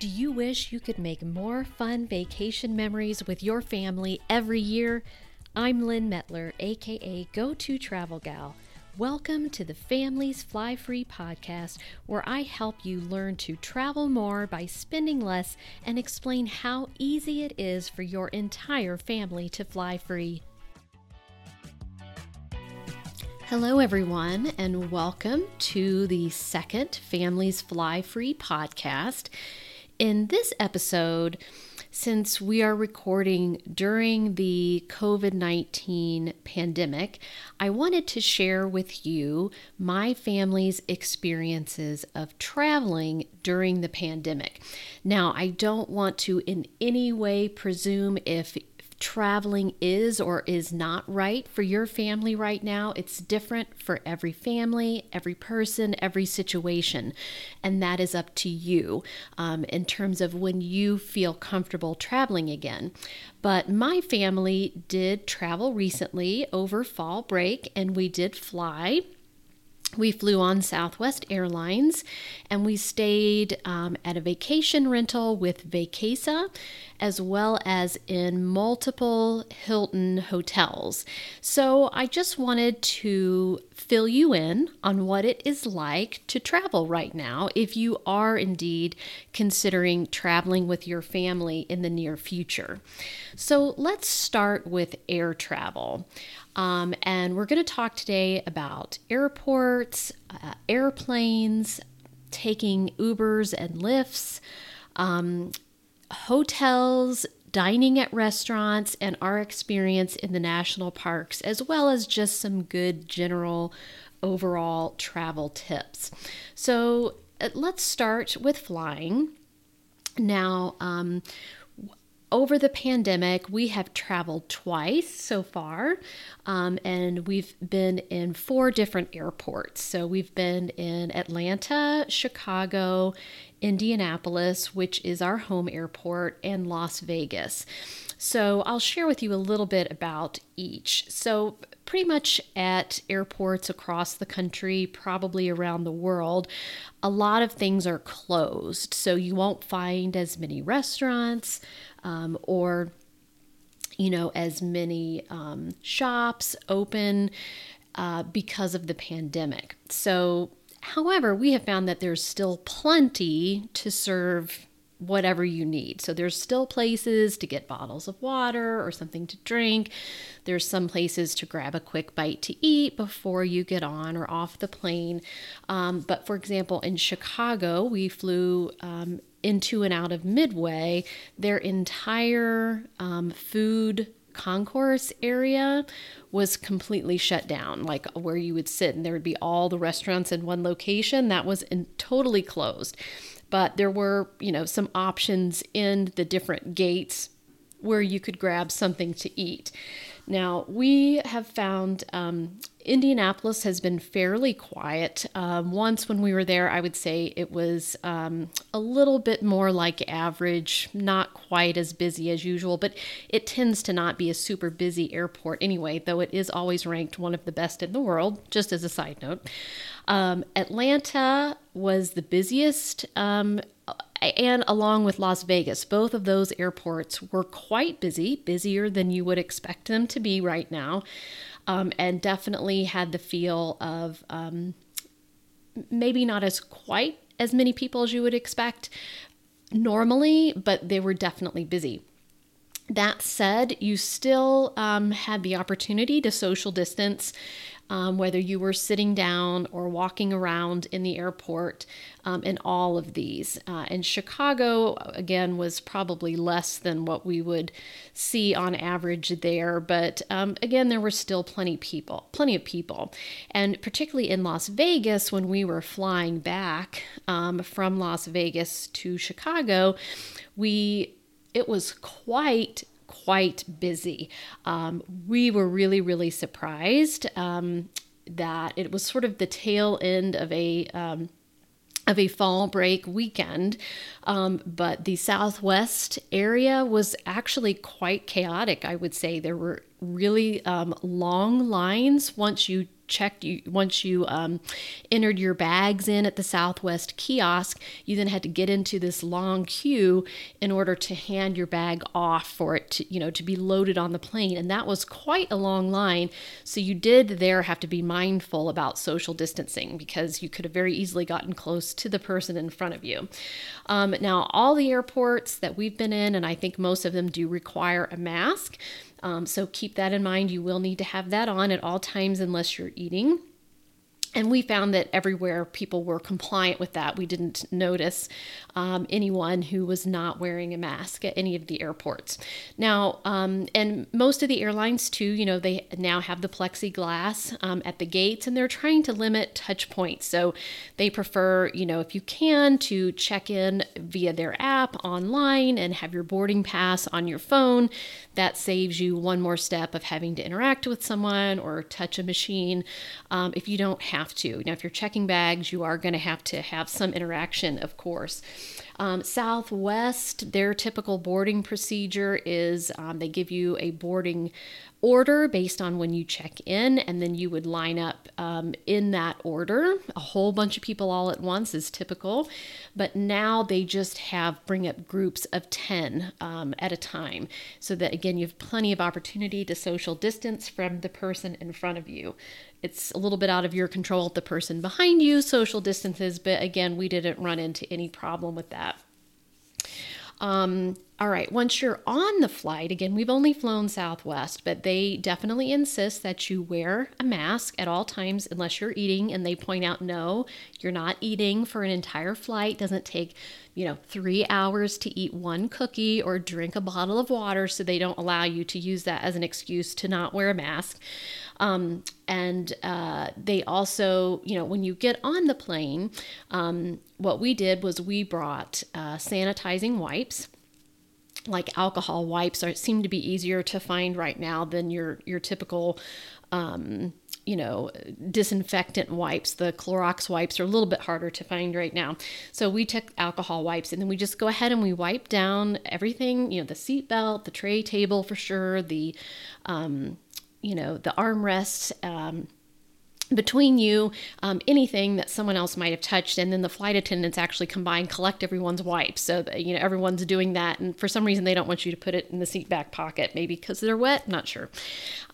Do you wish you could make more fun vacation memories with your family every year? I'm Lynn Mettler, aka Go To Travel Gal. Welcome to the Families Fly Free podcast, where I help you learn to travel more by spending less and explain how easy it is for your entire family to fly free. Hello, everyone, and welcome to the second Families Fly Free podcast. In this episode, since we are recording during the COVID 19 pandemic, I wanted to share with you my family's experiences of traveling during the pandemic. Now, I don't want to in any way presume if traveling is or is not right for your family right now. It's different for every family, every person, every situation. And that is up to you um, in terms of when you feel comfortable traveling again. But my family did travel recently over fall break and we did fly we flew on Southwest Airlines and we stayed um, at a vacation rental with Vacasa as well as in multiple Hilton hotels. So I just wanted to fill you in on what it is like to travel right now if you are indeed considering traveling with your family in the near future. So let's start with air travel. Um, and we're going to talk today about airports, uh, airplanes, taking Ubers and Lyfts, um, hotels, dining at restaurants, and our experience in the national parks, as well as just some good general overall travel tips. So uh, let's start with flying. Now, um, over the pandemic, we have traveled twice so far, um, and we've been in four different airports. So we've been in Atlanta, Chicago, Indianapolis, which is our home airport, and Las Vegas. So I'll share with you a little bit about each. So, pretty much at airports across the country, probably around the world, a lot of things are closed. So you won't find as many restaurants um, or, you know, as many um, shops open uh, because of the pandemic. So, however, we have found that there's still plenty to serve whatever you need. So there's still places to get bottles of water or something to drink. There's some places to grab a quick bite to eat before you get on or off the plane. Um, but for example, in Chicago, we flew um, into and out of Midway. Their entire um, food concourse area was completely shut down like where you would sit and there would be all the restaurants in one location that was in, totally closed but there were, you know, some options in the different gates where you could grab something to eat. Now, we have found um, Indianapolis has been fairly quiet. Um, once when we were there, I would say it was um, a little bit more like average, not quite as busy as usual, but it tends to not be a super busy airport anyway, though it is always ranked one of the best in the world, just as a side note. Um, Atlanta was the busiest. Um, and along with Las Vegas, both of those airports were quite busy, busier than you would expect them to be right now, um, and definitely had the feel of um, maybe not as quite as many people as you would expect normally, but they were definitely busy. That said, you still um, had the opportunity to social distance um, whether you were sitting down or walking around in the airport, um, in all of these. Uh, and Chicago, again, was probably less than what we would see on average there, but um, again, there were still plenty people, plenty of people, and particularly in Las Vegas when we were flying back um, from Las Vegas to Chicago, we it was quite quite busy. Um, we were really, really surprised um, that it was sort of the tail end of a um, of a fall break weekend. Um, but the southwest area was actually quite chaotic, I would say. There were really um, long lines once you checked you once you um, entered your bags in at the southwest kiosk. You then had to get into this long queue in order to hand your bag off for it to you know to be loaded on the plane. And that was quite a long line. So you did there have to be mindful about social distancing because you could have very easily gotten close to the person in front of you. Um, now all the airports that we've been in and i think most of them do require a mask um, so keep that in mind. You will need to have that on at all times unless you're eating. And we found that everywhere people were compliant with that. We didn't notice um, anyone who was not wearing a mask at any of the airports. Now, um, and most of the airlines too, you know, they now have the plexiglass um, at the gates and they're trying to limit touch points. So they prefer, you know, if you can, to check in via their app online and have your boarding pass on your phone. That saves you one more step of having to interact with someone or touch a machine um, if you don't have to. Now, if you're checking bags, you are going to have to have some interaction, of course. Um, Southwest, their typical boarding procedure is um, they give you a boarding order based on when you check in, and then you would line up um, in that order. A whole bunch of people all at once is typical, but now they just have bring up groups of 10 um, at a time so that again you have plenty of opportunity to social distance from the person in front of you. It's a little bit out of your control the person behind you social distances, but again, we didn't run into any problem with that. Um, all right, once you're on the flight, again, we've only flown Southwest, but they definitely insist that you wear a mask at all times unless you're eating. And they point out, no, you're not eating for an entire flight. Doesn't take, you know, three hours to eat one cookie or drink a bottle of water. So they don't allow you to use that as an excuse to not wear a mask. Um, and uh, they also, you know, when you get on the plane, um, what we did was we brought uh, sanitizing wipes like alcohol wipes are seem to be easier to find right now than your your typical um, you know disinfectant wipes. The Clorox wipes are a little bit harder to find right now. So we took alcohol wipes and then we just go ahead and we wipe down everything you know the seat belt the tray table for sure the um, you know the armrests um, between you, um, anything that someone else might have touched, and then the flight attendants actually and collect everyone's wipes. So that, you know everyone's doing that, and for some reason they don't want you to put it in the seat back pocket, maybe because they're wet. Not sure.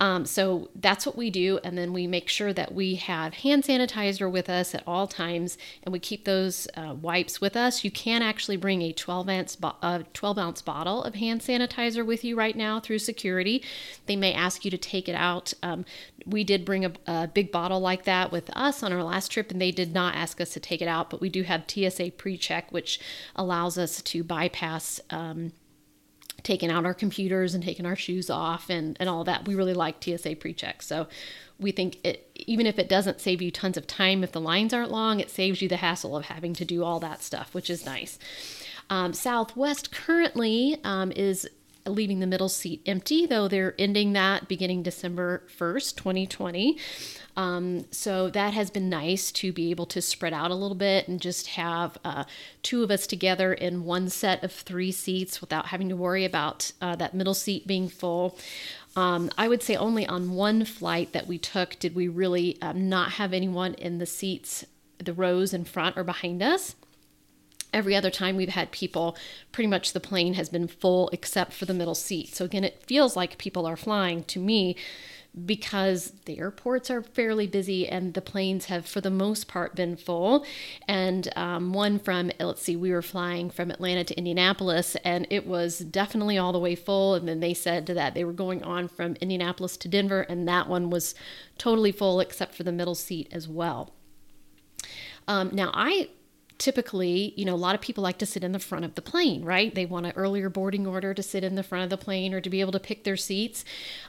Um, so that's what we do, and then we make sure that we have hand sanitizer with us at all times, and we keep those uh, wipes with us. You can actually bring a 12 ounce bo- uh, 12 ounce bottle of hand sanitizer with you right now through security. They may ask you to take it out. Um, we did bring a, a big bottle like that with us on our last trip, and they did not ask us to take it out, but we do have TSA pre check, which allows us to bypass. Um, taking out our computers and taking our shoes off and, and all that. We really like TSA pre-check. So we think it even if it doesn't save you tons of time if the lines aren't long, it saves you the hassle of having to do all that stuff, which is nice. Um, Southwest currently um, is leaving the middle seat empty, though they're ending that beginning December 1st, 2020. Um, so that has been nice to be able to spread out a little bit and just have uh, two of us together in one set of three seats without having to worry about uh, that middle seat being full. Um, I would say only on one flight that we took did we really um, not have anyone in the seats, the rows in front or behind us every other time we've had people, pretty much the plane has been full except for the middle seat. So again, it feels like people are flying to me because the airports are fairly busy and the planes have, for the most part, been full. And um, one from, let's see, we were flying from Atlanta to Indianapolis and it was definitely all the way full. And then they said that they were going on from Indianapolis to Denver, and that one was totally full except for the middle seat as well. Um, now, I typically, you know, a lot of people like to sit in the front of the plane, right? They want an earlier boarding order to sit in the front of the plane or to be able to pick their seats.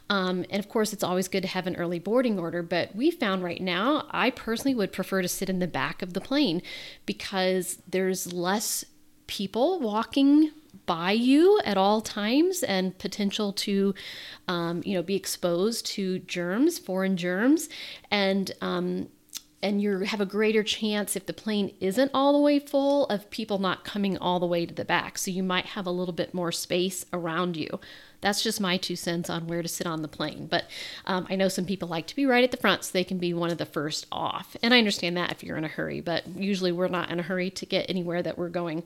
Um, and of course, it's always good to have an early boarding order. But we found right now, I personally would prefer to sit in the back of the plane because there's less people walking by you at all times and potential to um, you know be exposed to germs foreign germs and um, and you have a greater chance if the plane isn't all the way full of people not coming all the way to the back. So you might have a little bit more space around you. That's just my two cents on where to sit on the plane. But um, I know some people like to be right at the front so they can be one of the first off. And I understand that if you're in a hurry, but usually we're not in a hurry to get anywhere that we're going.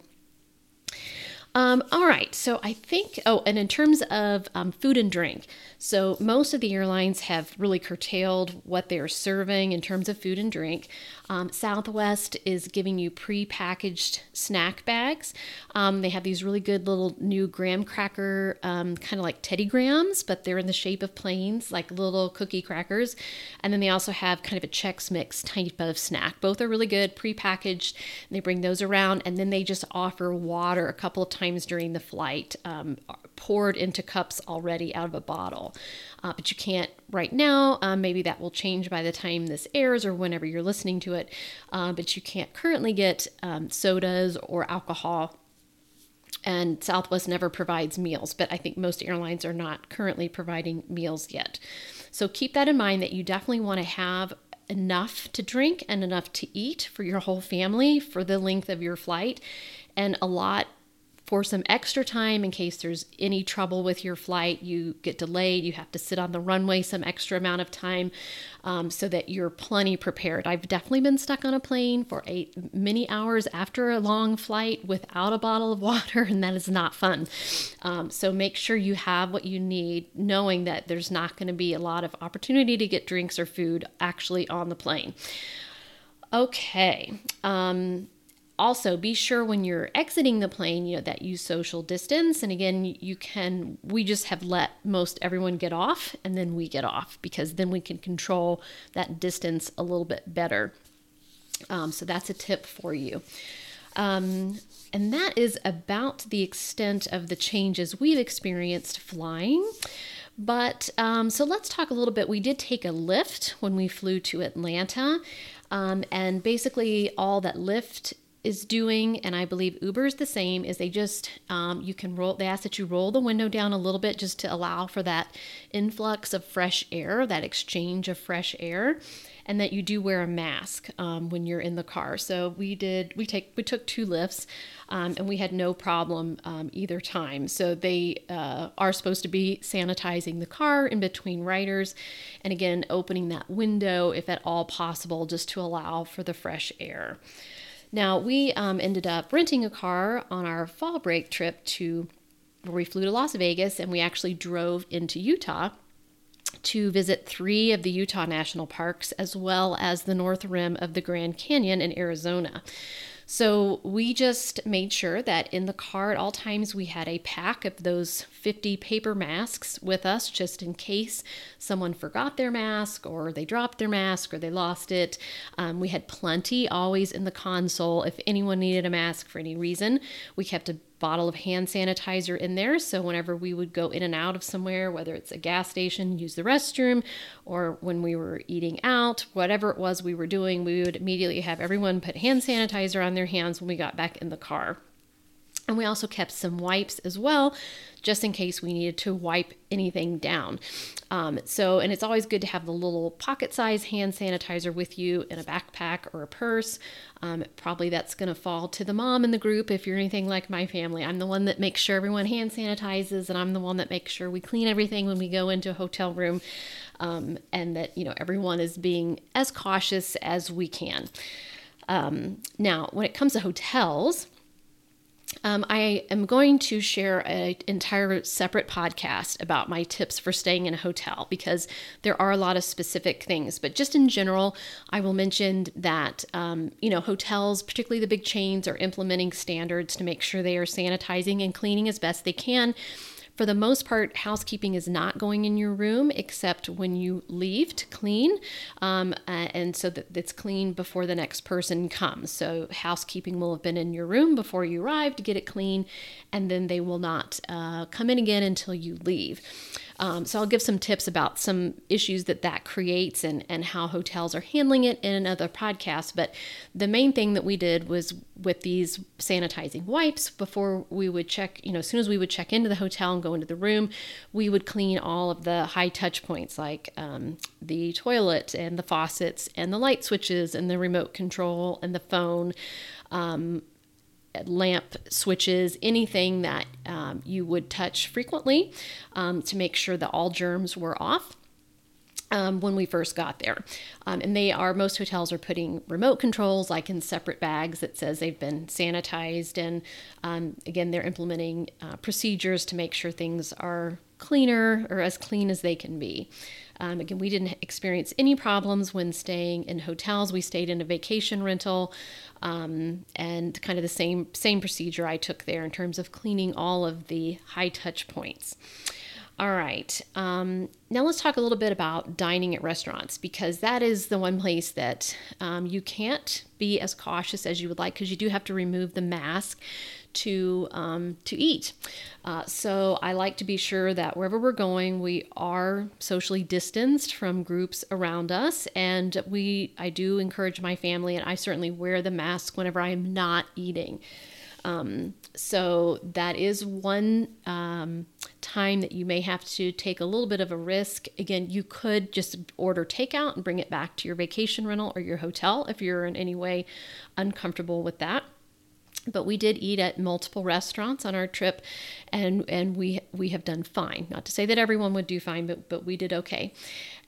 Um, all right, so I think, oh, and in terms of um, food and drink, so most of the airlines have really curtailed what they're serving in terms of food and drink. Um, Southwest is giving you pre-packaged snack bags. Um, they have these really good little new graham cracker, um, kind of like Teddy Grahams, but they're in the shape of planes, like little cookie crackers. And then they also have kind of a Chex Mix type of snack. Both are really good, pre-packaged. They bring those around, and then they just offer water a couple of times during the flight, um, poured into cups already out of a bottle uh, but you can't right now. Um, maybe that will change by the time this airs or whenever you're listening to it. Uh, but you can't currently get um, sodas or alcohol. And Southwest never provides meals, but I think most airlines are not currently providing meals yet. So keep that in mind that you definitely want to have enough to drink and enough to eat for your whole family for the length of your flight and a lot for some extra time in case there's any trouble with your flight, you get delayed, you have to sit on the runway some extra amount of time um, so that you're plenty prepared. I've definitely been stuck on a plane for eight many hours after a long flight without a bottle of water, and that is not fun. Um, so make sure you have what you need, knowing that there's not going to be a lot of opportunity to get drinks or food actually on the plane. Okay. Um, also be sure when you're exiting the plane you know that you social distance and again you can we just have let most everyone get off and then we get off because then we can control that distance a little bit better um, so that's a tip for you um, and that is about the extent of the changes we've experienced flying but um, so let's talk a little bit. We did take a Lyft when we flew to Atlanta. Um, and basically, all that Lyft is doing, and I believe Uber is the same, is they just, um, you can roll, they ask that you roll the window down a little bit just to allow for that influx of fresh air, that exchange of fresh air, and that you do wear a mask um, when you're in the car. So we did, we take, we took two Lyfts, um, and we had no problem um, either time. So they uh, are supposed to be sanitizing the car in between riders, and again, opening that window if at all possible, just to allow for the fresh air. Now, we um, ended up renting a car on our fall break trip to where we flew to Las Vegas and we actually drove into Utah to visit three of the Utah national parks as well as the north rim of the Grand Canyon in Arizona. So we just made sure that in the car at all times we had a pack of those 50 paper masks with us just in case someone forgot their mask or they dropped their mask or they lost it. Um, we had plenty always in the console if anyone needed a mask for any reason. We kept a bottle of hand sanitizer in there. So whenever we would go in and out of somewhere, whether it's a gas station, use the restroom, or when we were eating out, whatever it was we were doing, we would immediately have everyone put hand sanitizer on their hands when we got back in the car. And we also kept some wipes as well, just in case we needed to wipe anything down. Um, so, and it's always good to have the little pocket size hand sanitizer with you in a backpack or a purse. Um, probably that's going to fall to the mom in the group if you're anything like my family. I'm the one that makes sure everyone hand sanitizes, and I'm the one that makes sure we clean everything when we go into a hotel room, um, and that you know everyone is being as cautious as we can. Um, now, when it comes to hotels, um, I am going to share an entire separate podcast about my tips for staying in a hotel because there are a lot of specific things. But just in general, I will mention that um, you know hotels, particularly the big chains, are implementing standards to make sure they are sanitizing and cleaning as best they can for the most part, housekeeping is not going in your room except when you leave to clean, um, uh, and so that it's clean before the next person comes. So housekeeping will have been in your room before you arrive to get it clean, and then they will not uh, come in again until you leave. Um, so I'll give some tips about some issues that that creates and, and how hotels are handling it in another podcast. But the main thing that we did was with these sanitizing wipes before we would check, you know, as soon as we would check into the hotel and go into the room, we would clean all of the high touch points like um, the toilet and the faucets and the light switches and the remote control and the phone. Um, lamp switches, anything that um, you would touch frequently um, to make sure that all germs were off. Um, when we first got there. Um, and they are, most hotels are putting remote controls like in separate bags that says they've been sanitized. And um, again, they're implementing uh, procedures to make sure things are cleaner or as clean as they can be. Um, again, we didn't experience any problems when staying in hotels. We stayed in a vacation rental, um, and kind of the same same procedure I took there in terms of cleaning all of the high touch points. All right. Um, now let's talk a little bit about dining at restaurants because that is the one place that um, you can't be as cautious as you would like because you do have to remove the mask to um, to eat. Uh, so I like to be sure that wherever we're going, we are socially distanced from groups around us, and we I do encourage my family, and I certainly wear the mask whenever I am not eating. Um, so that is one um, time that you may have to take a little bit of a risk. Again, you could just order takeout and bring it back to your vacation rental or your hotel if you're in any way uncomfortable with that but we did eat at multiple restaurants on our trip and and we we have done fine. Not to say that everyone would do fine but but we did okay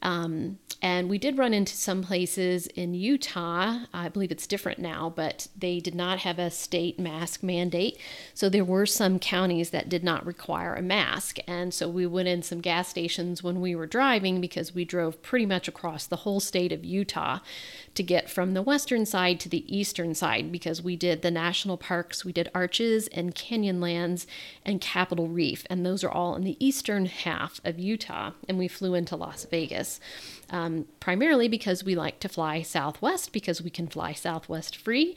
um, and we did run into some places in Utah. I believe it's different now, but they did not have a state mask mandate. So there were some counties that did not require a mask. And so we went in some gas stations when we were driving because we drove pretty much across the whole state of Utah to get from the western side to the eastern side because we did the national parks, we did Arches and Canyonlands and Capitol Reef. And those are all in the eastern half of Utah. And we flew into Las Vegas um, primarily because we like to fly Southwest because we can fly Southwest free,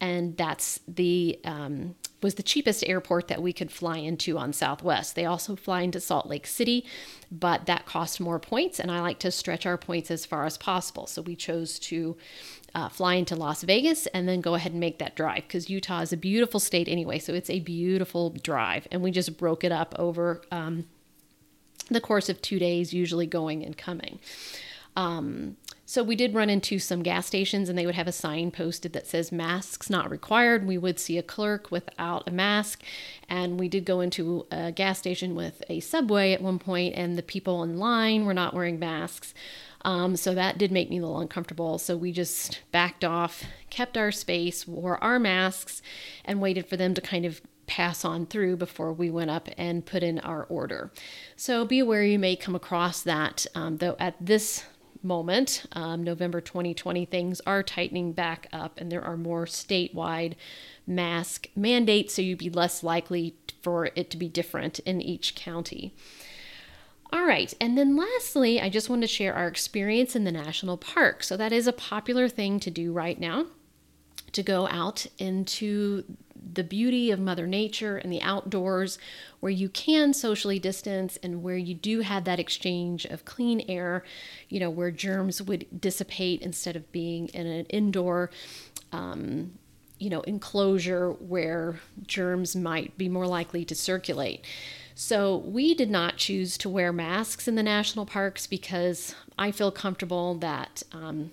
and that's the um, was the cheapest airport that we could fly into on Southwest. They also fly into Salt Lake City, but that cost more points, and I like to stretch our points as far as possible. So we chose to uh, fly into Las Vegas and then go ahead and make that drive because Utah is a beautiful state anyway. So it's a beautiful drive, and we just broke it up over. Um, the course of two days, usually going and coming. Um, so we did run into some gas stations and they would have a sign posted that says masks not required. We would see a clerk without a mask. And we did go into a gas station with a subway at one point and the people in line were not wearing masks. Um, so that did make me a little uncomfortable. So we just backed off, kept our space, wore our masks, and waited for them to kind of pass on through before we went up and put in our order. So be aware you may come across that, um, though at this moment, um, November 2020, things are tightening back up and there are more statewide mask mandates, so you'd be less likely for it to be different in each county. All right, and then lastly, I just want to share our experience in the national park. So, that is a popular thing to do right now to go out into the beauty of Mother Nature and the outdoors, where you can socially distance and where you do have that exchange of clean air, you know, where germs would dissipate instead of being in an indoor, um, you know, enclosure where germs might be more likely to circulate. So, we did not choose to wear masks in the national parks because I feel comfortable that um,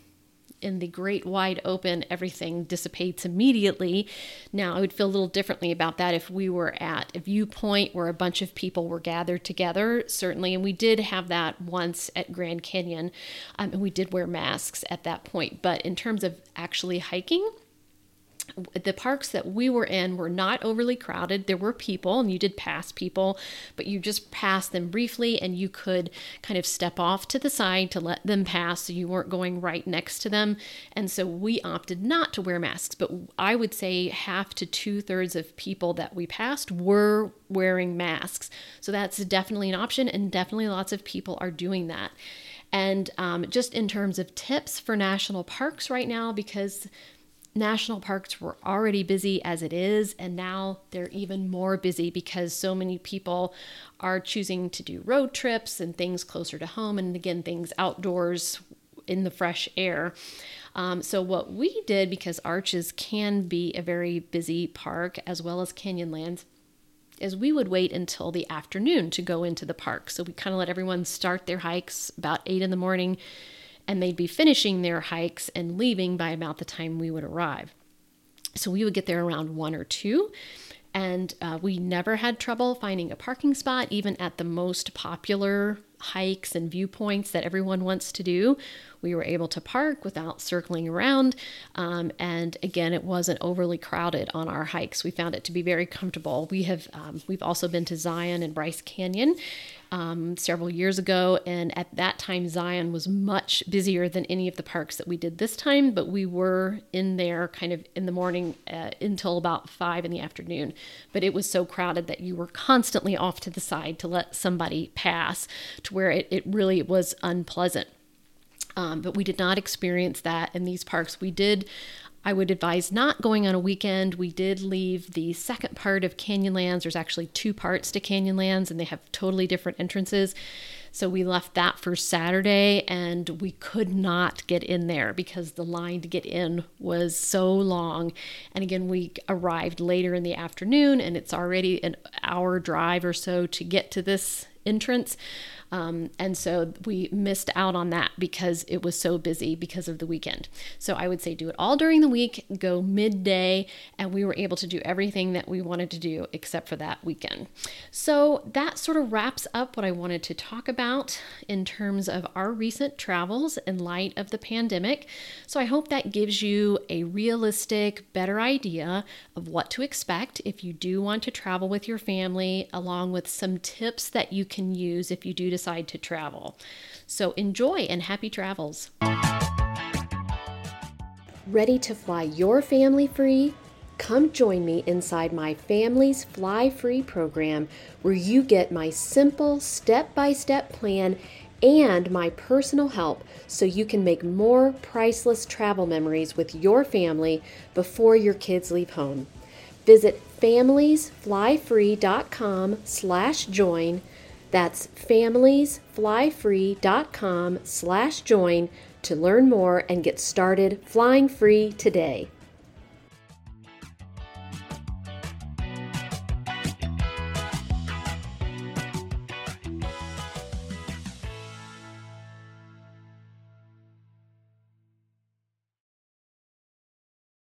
in the great wide open, everything dissipates immediately. Now, I would feel a little differently about that if we were at a viewpoint where a bunch of people were gathered together, certainly. And we did have that once at Grand Canyon, um, and we did wear masks at that point. But in terms of actually hiking, the parks that we were in were not overly crowded. There were people, and you did pass people, but you just passed them briefly, and you could kind of step off to the side to let them pass so you weren't going right next to them. And so we opted not to wear masks, but I would say half to two thirds of people that we passed were wearing masks. So that's definitely an option, and definitely lots of people are doing that. And um, just in terms of tips for national parks right now, because national parks were already busy as it is, and now they're even more busy because so many people are choosing to do road trips and things closer to home, and again, things outdoors in the fresh air. Um, so, what we did, because Arches can be a very busy park as well as Canyonlands, is we would wait until the afternoon to go into the park. So, we kind of let everyone start their hikes about eight in the morning, and they'd be finishing their hikes and leaving by about the time we would arrive. So, we would get there around one or two and uh, we never had trouble finding a parking spot, even at the most popular hikes and viewpoints that everyone wants to do. We were able to park without circling around. Um, and again, it wasn't overly crowded on our hikes. We found it to be very comfortable. We have um, we've also been to Zion and Bryce Canyon, um, several years ago. And at that time, Zion was much busier than any of the parks that we did this time, but we were in there kind of in the morning uh, until about five in the afternoon. But it was so crowded that you were constantly off to the side to let somebody pass where it, it really was unpleasant. Um, but we did not experience that in these parks. We did I would advise not going on a weekend. We did leave the second part of Canyonlands. There's actually two parts to Canyonlands, and they have totally different entrances. So we left that for Saturday, and we could not get in there because the line to get in was so long. And again, we arrived later in the afternoon, and it's already an hour drive or so to get to this entrance. Um, and so we missed out on that because it was so busy because of the weekend. So I would say do it all during the week, go midday, and we were able to do everything that we wanted to do except for that weekend. So that sort of wraps up what I wanted to talk about in terms of our recent travels in light of the pandemic. So I hope that gives you a realistic, better idea of what to expect if you do want to travel with your family, along with some tips that you can use if you do decide to travel. So enjoy and happy travels. Ready to fly your family free? Come join me inside my Families Fly Free program, where you get my simple step by step plan and my personal help so you can make more priceless travel memories with your family before your kids leave home. Visit familiesflyfree.com slash join that's familiesflyfree.com slash join to learn more and get started flying free today.